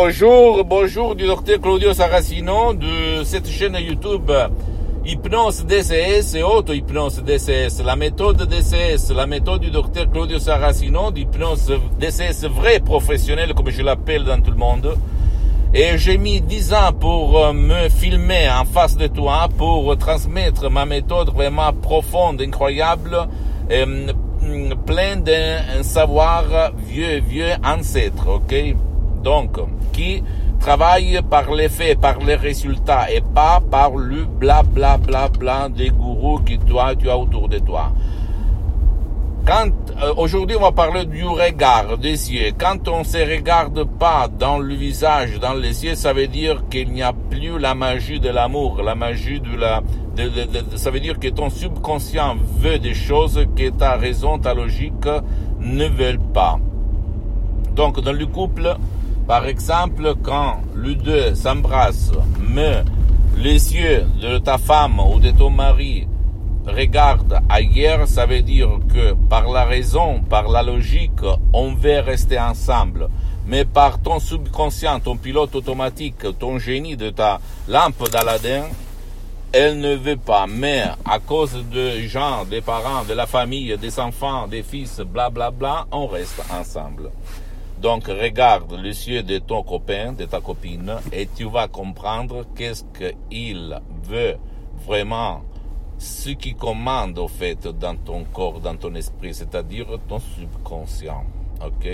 Bonjour, bonjour du docteur Claudio Saracino de cette chaîne YouTube Hypnose DCS et auto-hypnose DCS. La méthode DCS, la méthode du docteur Claudio Saracino d'hypnose DCS vrai professionnel comme je l'appelle dans tout le monde. Et j'ai mis 10 ans pour euh, me filmer en face de toi, pour transmettre ma méthode vraiment profonde, incroyable, euh, plein d'un savoir vieux, vieux ancêtre, ok? Donc, qui travaille par les faits, par les résultats et pas par le bla bla bla bla des gourous que toi tu as autour de toi. Quand euh, aujourd'hui on va parler du regard des yeux. Quand on se regarde pas dans le visage, dans les yeux, ça veut dire qu'il n'y a plus la magie de l'amour, la magie de la, ça veut dire que ton subconscient veut des choses que ta raison, ta logique ne veulent pas. Donc dans le couple, par exemple, quand les deux s'embrassent, mais les yeux de ta femme ou de ton mari regarde ailleurs, ça veut dire que par la raison, par la logique, on veut rester ensemble. Mais par ton subconscient, ton pilote automatique, ton génie de ta lampe d'Aladin, elle ne veut pas. Mais à cause de gens, des parents, de la famille, des enfants, des fils, blablabla, bla, bla, on reste ensemble. Donc regarde les yeux de ton copain, de ta copine, et tu vas comprendre qu'est-ce qu'il veut vraiment ce qui commande au fait dans ton corps, dans ton esprit, c'est-à-dire ton subconscient. Ok,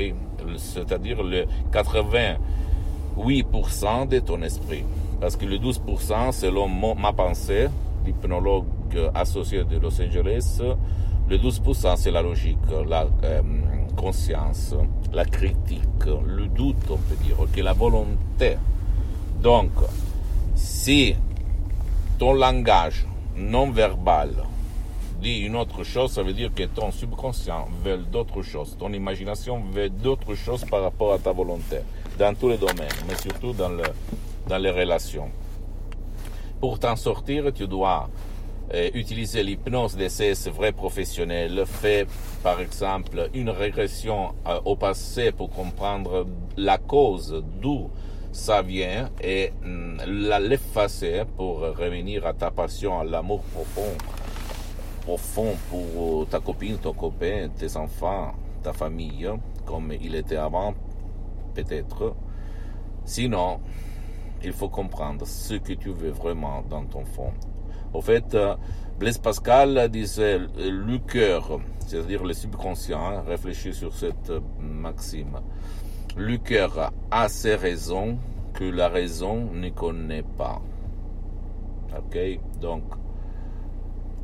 c'est-à-dire le 88% de ton esprit. Parce que le 12%, selon ma pensée, l'hypnologue associé de Los Angeles, le 12% c'est la logique, euh, conscience, la critique, le doute, on peut dire, ok, la volonté. Donc, si ton langage non verbal dit une autre chose, ça veut dire que ton subconscient veut d'autres choses, ton imagination veut d'autres choses par rapport à ta volonté, dans tous les domaines, mais surtout dans les relations. Pour t'en sortir, tu dois euh, utiliser l'hypnose DCS vrai professionnel, fait par exemple une régression euh, au passé pour comprendre la cause d'où ça vient et mm, l'effacer pour revenir à ta passion, à l'amour profond, profond pour ta copine, ton copain, tes enfants, ta famille, comme il était avant, peut-être. Sinon, il faut comprendre ce que tu veux vraiment dans ton fond. Au fait, Blaise Pascal disait le cœur, c'est-à-dire le subconscient, hein, réfléchit sur cette maxime. Le cœur a ses raisons que la raison ne connaît pas. Ok? Donc,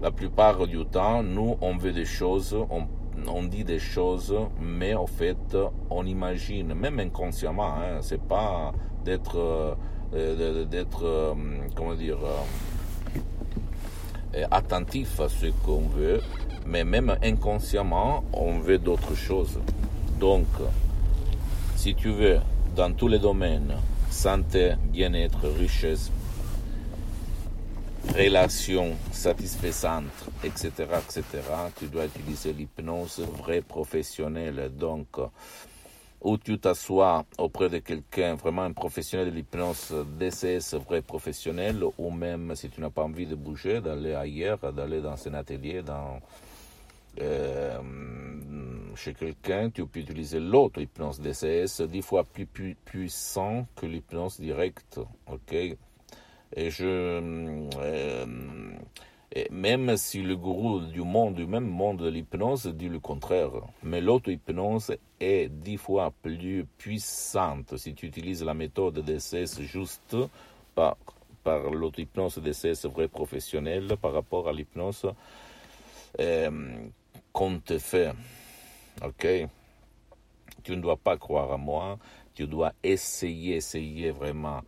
la plupart du temps, nous, on veut des choses, on, dit des choses, mais en fait, on imagine, même inconsciemment, hein, c'est pas d'être, euh, euh, comment dire, euh, attentif à ce qu'on veut, mais même inconsciemment, on veut d'autres choses. Donc, si tu veux, dans tous les domaines, santé, bien-être, richesse, relations satisfaisantes, etc., etc., tu dois utiliser l'hypnose vraie professionnelle. Donc, où tu t'assois auprès de quelqu'un, vraiment un professionnel de l'hypnose DCS vrai professionnel, ou même si tu n'as pas envie de bouger, d'aller ailleurs, d'aller dans un atelier, dans euh, chez quelqu'un, tu peux utiliser l'autre hypnose DCS, dix fois plus, puissant que l'hypnose directe. Ok? Et je. Euh, même si le gourou du monde, du même monde de l'hypnose dit le contraire, mais l'auto-hypnose est dix fois plus puissante si tu utilises la méthode DCS juste par, par l'auto-hypnose DCS vrai professionnel par rapport à l'hypnose euh, qu'on te fait. Ok? Tu ne dois pas croire à moi, tu dois essayer, essayer vraiment.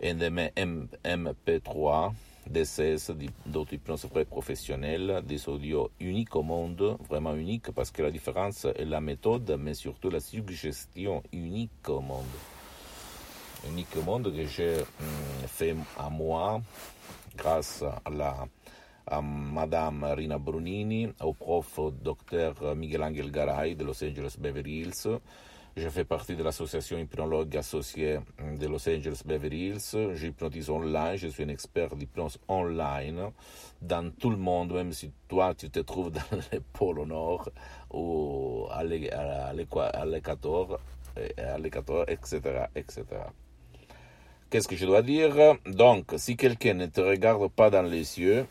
NDM MP3, DCS, d'autres hypnose vrai professionnels, des audios uniques au monde, vraiment uniques, parce que la différence est la méthode, mais surtout la suggestion unique au monde. Unique au monde que j'ai hum, fait à moi grâce à la Madame Rina Brunini, au prof docteur Miguel Angel Garay de Los Angeles Beverly Hills, Je fais partie de l'association hypnologue associée de Los Angeles Beverly Hills. J'hypnotise online. Je suis un expert d'hypnose online dans tout le monde, même si toi, tu te trouves dans le pôle Nord ou à l'équateur, etc., etc. Qu'est-ce que je dois dire? Donc, si quelqu'un ne te regarde pas dans les yeux,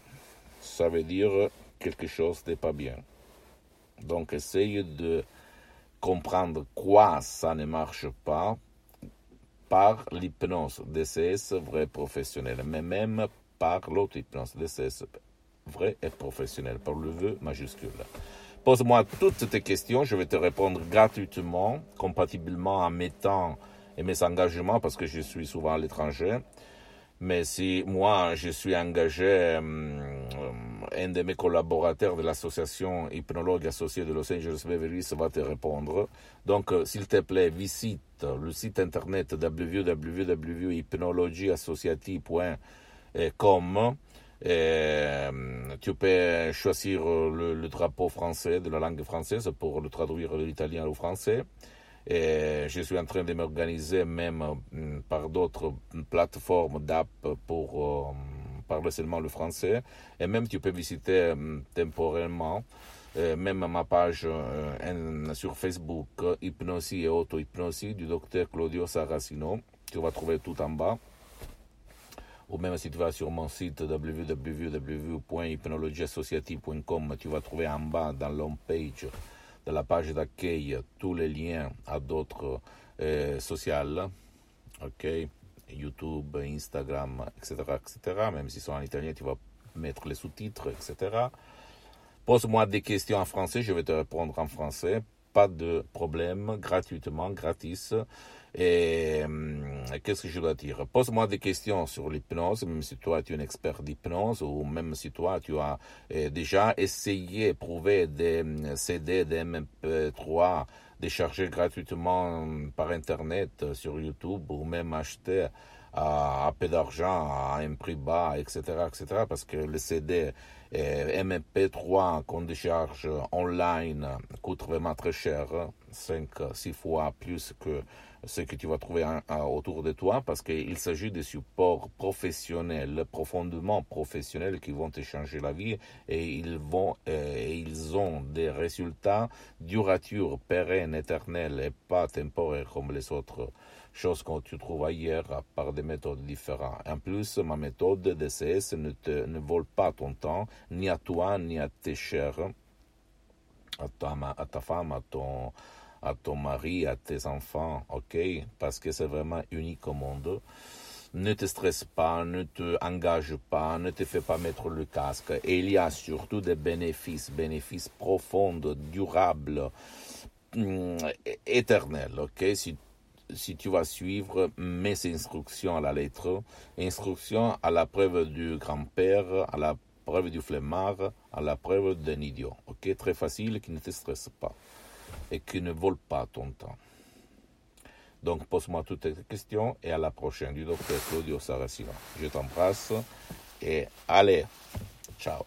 ça veut dire quelque chose n'est pas bien. Donc, essaye de comprendre quoi ça ne marche pas par l'hypnose. DCS vrai professionnel, mais même par l'autre hypnose. DCS vrai et professionnel, par le vœu majuscule. Pose-moi toutes tes questions, je vais te répondre gratuitement, compatiblement en mettant et mes engagements, parce que je suis souvent à l'étranger. Mais si moi, je suis engagé, euh, un de mes collaborateurs de l'association hypnologue associée de Los Angeles Beverly va te répondre. Donc, euh, s'il te plaît, visite le site internet www.hypnologieassociative.com. Euh, tu peux choisir le, le, drapeau français de la langue française pour le traduire de l'italien au français. Je suis en train de m'organiser même mm, par d'autres plateformes d'app pour euh, parler seulement le français. Et même tu peux visiter mm, temporairement euh, même ma page euh, sur Facebook, Hypnosie et Auto-Hypnosie du docteur Claudio Saracino. Tu vas trouver tout en bas. Ou même si tu vas sur mon site www.hypnologieassociative.com, tu vas trouver en bas dans l'home page de la page d'accueil tous les liens à d'autres euh, sociales, ok, YouTube, Instagram, etc., etc. Même si sont en italien, tu vas mettre les sous-titres, etc. Pose-moi des questions en français, je vais te répondre en français. Pas de problème, gratuitement, gratis. Et hum, qu'est-ce que je dois dire? Pose-moi des questions sur l'hypnose, même si toi tu es un expert d'hypnose, ou même si toi tu as eh, déjà essayé, prouvé des hum, CD, des MP3 déchargés gratuitement hum, par Internet sur YouTube, ou même acheter à, peu d'argent, à un prix bas, etc., etc., parce que le CD MP3 qu'on décharge online coûte vraiment très cher, 5, 6 fois plus que ce que tu vas trouver autour de toi, parce qu'il s'agit de supports professionnels, profondément professionnels, qui vont te changer la vie et ils, vont, et ils ont des résultats durature, pérennes, éternels et pas temporaires comme les autres chose que tu trouves ailleurs par des méthodes différentes. En plus, ma méthode DCS ne, te, ne vole pas ton temps, ni à toi, ni à tes chers, à ta, à ta femme, à ton, à ton mari, à tes enfants, ok? Parce que c'est vraiment unique au monde. Ne te stresse pas, ne te engage pas, ne te fais pas mettre le casque. Et il y a surtout des bénéfices, bénéfices profonds, durables, mm, éternels, ok? Si si tu vas suivre mes instructions à la lettre, instructions à la preuve du grand-père, à la preuve du flemmard, à la preuve d'un idiot. Ok, très facile, qui ne te stresse pas et qui ne vole pas ton temps. Donc pose-moi toutes tes questions et à la prochaine du docteur Claudio Saracino. Je t'embrasse et allez, ciao.